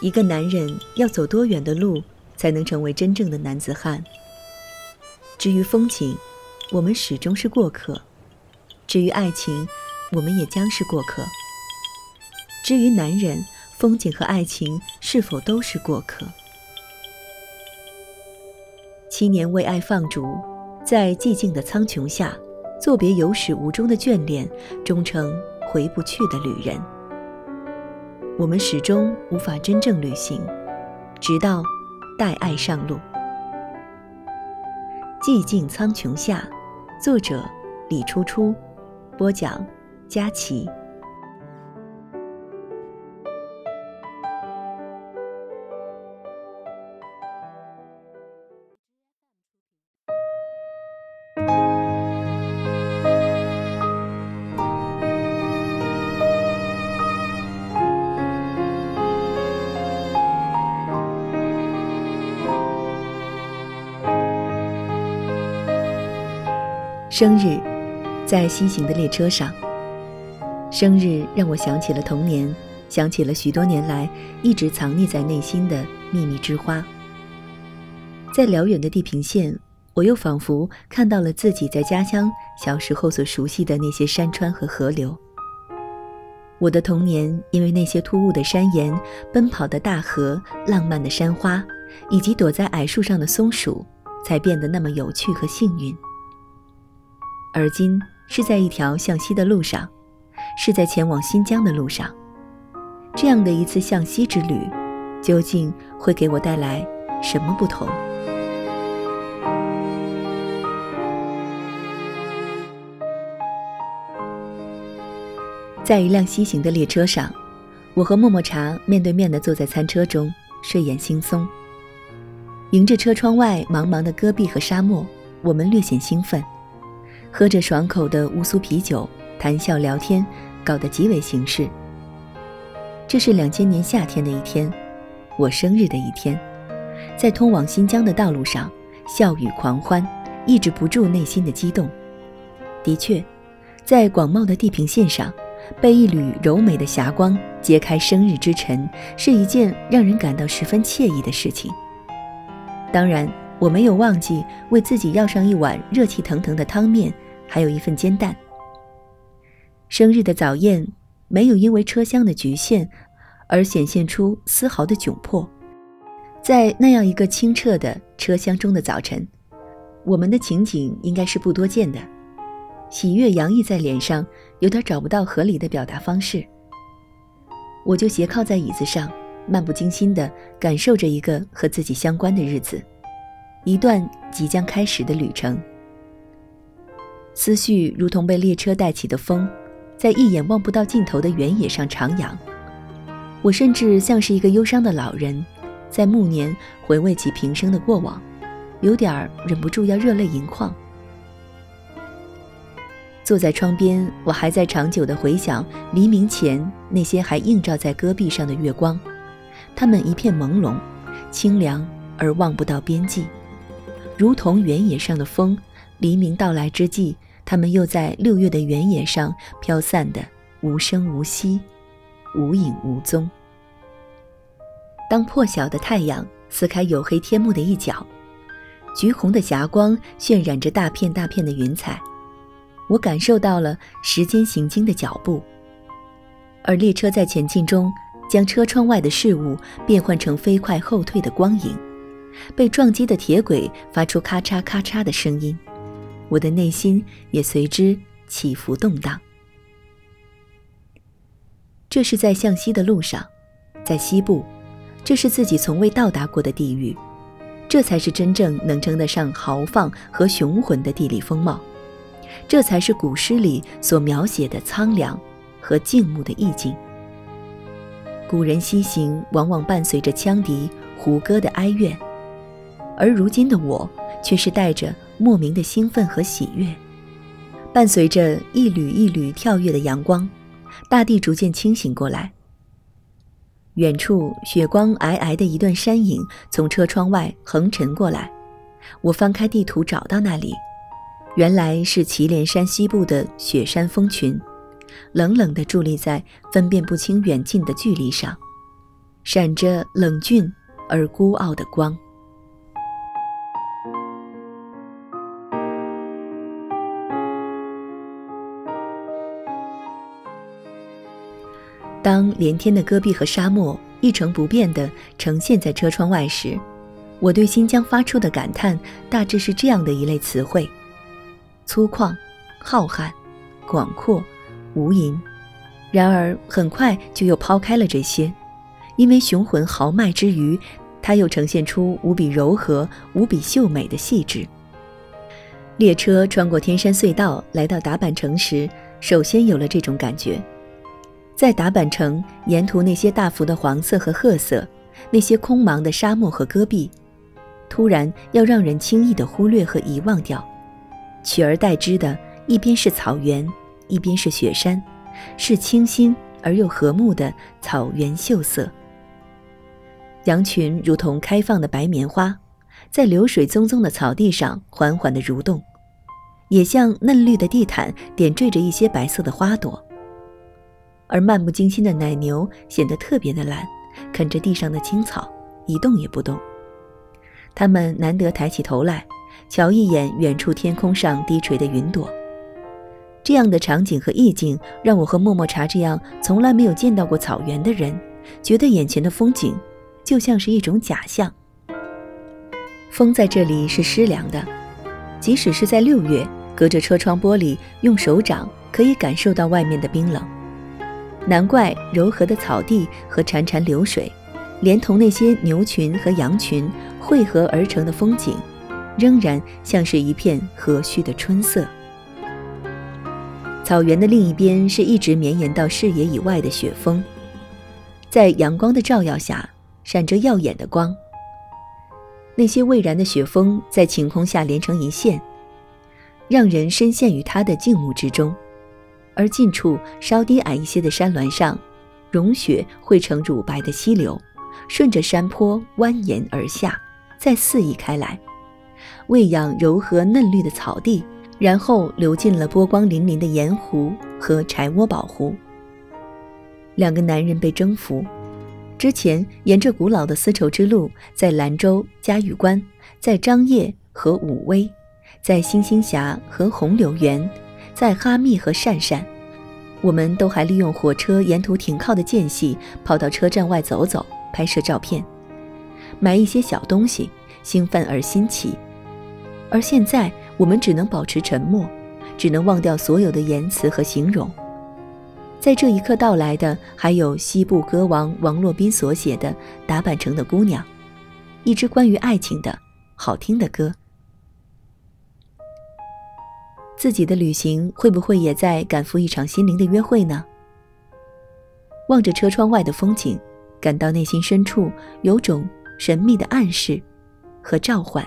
一个男人要走多远的路才能成为真正的男子汉？至于风景，我们始终是过客；至于爱情，我们也将是过客；至于男人，风景和爱情是否都是过客？七年为爱放逐，在寂静的苍穹下，作别有始无终的眷恋，终成回不去的旅人。我们始终无法真正旅行，直到带爱上路。寂静苍穹下，作者李初初，播讲佳琪。生日，在西行的列车上。生日让我想起了童年，想起了许多年来一直藏匿在内心的秘密之花。在辽远的地平线，我又仿佛看到了自己在家乡小时候所熟悉的那些山川和河流。我的童年因为那些突兀的山岩、奔跑的大河、浪漫的山花，以及躲在矮树上的松鼠，才变得那么有趣和幸运。而今是在一条向西的路上，是在前往新疆的路上。这样的一次向西之旅，究竟会给我带来什么不同？在一辆西行的列车上，我和默默茶面对面的坐在餐车中，睡眼惺忪。迎着车窗外茫茫的戈壁和沙漠，我们略显兴奋。喝着爽口的乌苏啤酒，谈笑聊天，搞得极为形式。这是两千年夏天的一天，我生日的一天，在通往新疆的道路上，笑语狂欢，抑制不住内心的激动。的确，在广袤的地平线上，被一缕柔美的霞光揭开生日之尘，是一件让人感到十分惬意的事情。当然。我没有忘记为自己要上一碗热气腾腾的汤面，还有一份煎蛋。生日的早宴没有因为车厢的局限而显现出丝毫的窘迫。在那样一个清澈的车厢中的早晨，我们的情景应该是不多见的，喜悦洋溢在脸上，有点找不到合理的表达方式。我就斜靠在椅子上，漫不经心地感受着一个和自己相关的日子。一段即将开始的旅程，思绪如同被列车带起的风，在一眼望不到尽头的原野上徜徉。我甚至像是一个忧伤的老人，在暮年回味起平生的过往，有点儿忍不住要热泪盈眶。坐在窗边，我还在长久地回想黎明前那些还映照在戈壁上的月光，它们一片朦胧，清凉而望不到边际。如同原野上的风，黎明到来之际，它们又在六月的原野上飘散的无声无息，无影无踪。当破晓的太阳撕开黝黑天幕的一角，橘红的霞光渲染着大片大片的云彩，我感受到了时间行经的脚步，而列车在前进中，将车窗外的事物变换成飞快后退的光影。被撞击的铁轨发出咔嚓咔嚓的声音，我的内心也随之起伏动荡。这是在向西的路上，在西部，这是自己从未到达过的地域，这才是真正能称得上豪放和雄浑的地理风貌，这才是古诗里所描写的苍凉和静穆的意境。古人西行，往往伴随着羌笛、胡歌的哀怨。而如今的我，却是带着莫名的兴奋和喜悦，伴随着一缕一缕跳跃的阳光，大地逐渐清醒过来。远处雪光皑皑的一段山影从车窗外横沉过来，我翻开地图找到那里，原来是祁连山西部的雪山峰群，冷冷地伫立在分辨不清远近的距离上。闪着冷峻而孤傲的光。当连天的戈壁和沙漠一成不变地呈现在车窗外时，我对新疆发出的感叹大致是这样的一类词汇：粗犷、浩瀚、广阔、无垠。然而很快就又抛开了这些，因为雄浑豪迈之余，它又呈现出无比柔和、无比秀美的细致。列车穿过天山隧道来到达坂城时，首先有了这种感觉。在达坂城沿途那些大幅的黄色和褐色，那些空茫的沙漠和戈壁，突然要让人轻易的忽略和遗忘掉，取而代之的一边是草原，一边是雪山，是清新而又和睦的草原秀色。羊群如同开放的白棉花，在流水淙淙的草地上缓缓地蠕动，也像嫩绿的地毯点缀着一些白色的花朵。而漫不经心的奶牛显得特别的懒，啃着地上的青草，一动也不动。它们难得抬起头来，瞧一眼远处天空上低垂的云朵。这样的场景和意境，让我和默默茶这样从来没有见到过草原的人，觉得眼前的风景就像是一种假象。风在这里是湿凉的，即使是在六月，隔着车窗玻璃，用手掌可以感受到外面的冰冷。难怪柔和的草地和潺潺流水，连同那些牛群和羊群汇合而成的风景，仍然像是一片和煦的春色。草原的另一边是一直绵延到视野以外的雪峰，在阳光的照耀下闪着耀眼的光。那些蔚然的雪峰在晴空下连成一线，让人深陷于它的静穆之中。而近处稍低矮一些的山峦上，融雪汇成乳白的溪流，顺着山坡蜿蜒而下，再肆意开来，喂养柔和嫩绿的草地，然后流进了波光粼粼的盐湖和柴窝堡湖。两个男人被征服，之前沿着古老的丝绸之路，在兰州、嘉峪关，在张掖和武威，在星星峡和红柳园。在哈密和鄯善，我们都还利用火车沿途停靠的间隙，跑到车站外走走，拍摄照片，买一些小东西，兴奋而新奇。而现在，我们只能保持沉默，只能忘掉所有的言辞和形容。在这一刻到来的，还有西部歌王王洛宾所写的《打板城的姑娘》，一支关于爱情的好听的歌。自己的旅行会不会也在赶赴一场心灵的约会呢？望着车窗外的风景，感到内心深处有种神秘的暗示和召唤。